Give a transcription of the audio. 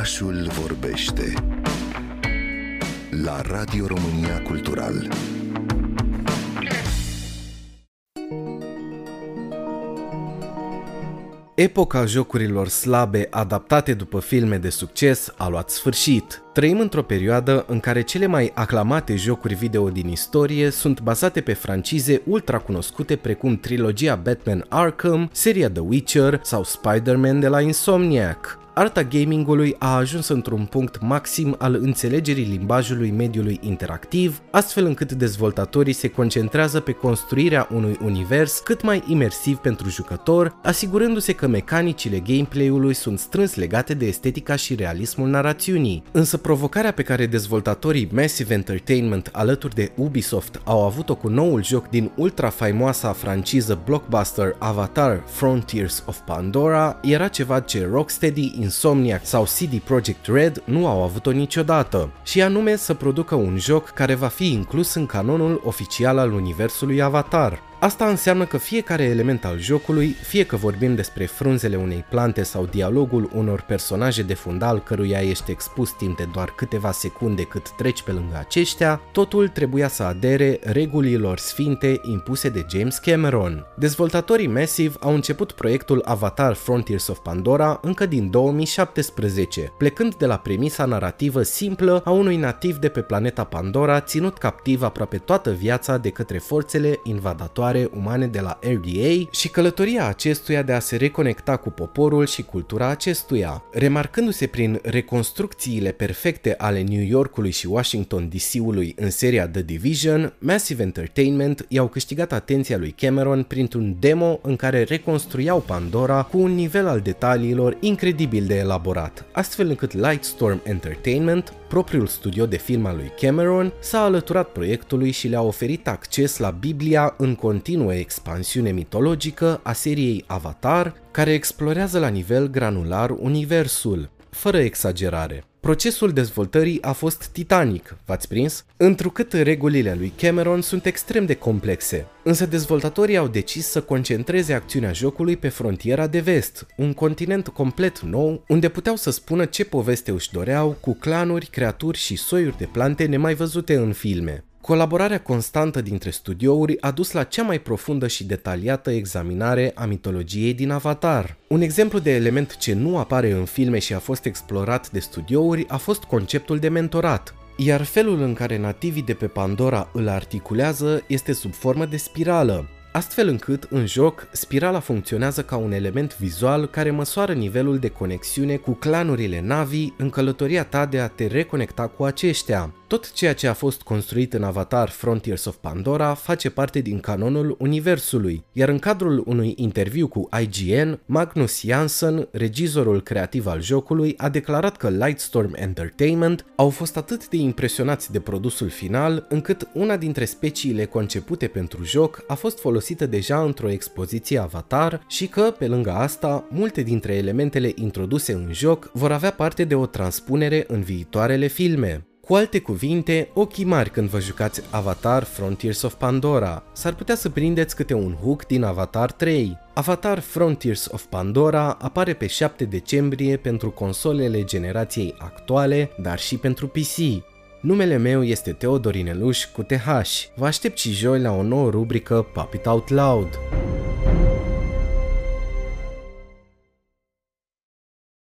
Orașul vorbește la Radio România Cultural. Epoca jocurilor slabe adaptate după filme de succes a luat sfârșit. Trăim într-o perioadă în care cele mai aclamate jocuri video din istorie sunt bazate pe francize ultra cunoscute precum trilogia Batman Arkham, seria The Witcher sau Spider-Man de la Insomniac arta gamingului a ajuns într-un punct maxim al înțelegerii limbajului mediului interactiv, astfel încât dezvoltatorii se concentrează pe construirea unui univers cât mai imersiv pentru jucător, asigurându-se că mecanicile gameplay-ului sunt strâns legate de estetica și realismul narațiunii. Însă provocarea pe care dezvoltatorii Massive Entertainment alături de Ubisoft au avut-o cu noul joc din ultra faimoasa franciză blockbuster Avatar Frontiers of Pandora era ceva ce Rocksteady Insomniac sau CD Projekt Red nu au avut-o niciodată, și anume să producă un joc care va fi inclus în canonul oficial al universului Avatar. Asta înseamnă că fiecare element al jocului, fie că vorbim despre frunzele unei plante sau dialogul unor personaje de fundal căruia ești expus timp de doar câteva secunde cât treci pe lângă aceștia, totul trebuia să adere regulilor sfinte impuse de James Cameron. Dezvoltatorii Massive au început proiectul Avatar Frontiers of Pandora încă din 2017, plecând de la premisa narrativă simplă a unui nativ de pe planeta Pandora ținut captiv aproape toată viața de către forțele invadatoare valoare umane de la RDA și călătoria acestuia de a se reconecta cu poporul și cultura acestuia, remarcându-se prin reconstrucțiile perfecte ale New Yorkului și Washington DC-ului în seria The Division, Massive Entertainment i-au câștigat atenția lui Cameron printr-un demo în care reconstruiau Pandora cu un nivel al detaliilor incredibil de elaborat, astfel încât Lightstorm Entertainment, propriul studio de film al lui Cameron, s-a alăturat proiectului și le-a oferit acces la Biblia în continuă expansiune mitologică a seriei Avatar, care explorează la nivel granular universul, fără exagerare. Procesul dezvoltării a fost titanic, v-ați prins? Întrucât regulile lui Cameron sunt extrem de complexe, însă dezvoltatorii au decis să concentreze acțiunea jocului pe frontiera de vest, un continent complet nou, unde puteau să spună ce poveste își doreau, cu clanuri, creaturi și soiuri de plante nemai văzute în filme. Colaborarea constantă dintre studiouri a dus la cea mai profundă și detaliată examinare a mitologiei din Avatar. Un exemplu de element ce nu apare în filme și a fost explorat de studiouri a fost conceptul de mentorat, iar felul în care nativii de pe Pandora îl articulează este sub formă de spirală, astfel încât, în joc, spirala funcționează ca un element vizual care măsoară nivelul de conexiune cu clanurile Navi în călătoria ta de a te reconecta cu aceștia. Tot ceea ce a fost construit în Avatar Frontiers of Pandora face parte din canonul universului, iar în cadrul unui interviu cu IGN, Magnus Jansson, regizorul creativ al jocului, a declarat că Lightstorm Entertainment au fost atât de impresionați de produsul final, încât una dintre speciile concepute pentru joc a fost folosită deja într-o expoziție Avatar și că, pe lângă asta, multe dintre elementele introduse în joc vor avea parte de o transpunere în viitoarele filme. Cu alte cuvinte, ochii mari când vă jucați Avatar Frontiers of Pandora. S-ar putea să prindeți câte un hook din Avatar 3. Avatar Frontiers of Pandora apare pe 7 decembrie pentru consolele generației actuale, dar și pentru PC. Numele meu este Teodorineluș cu TH. Vă aștept și joi la o nouă rubrică Pop It Out Loud.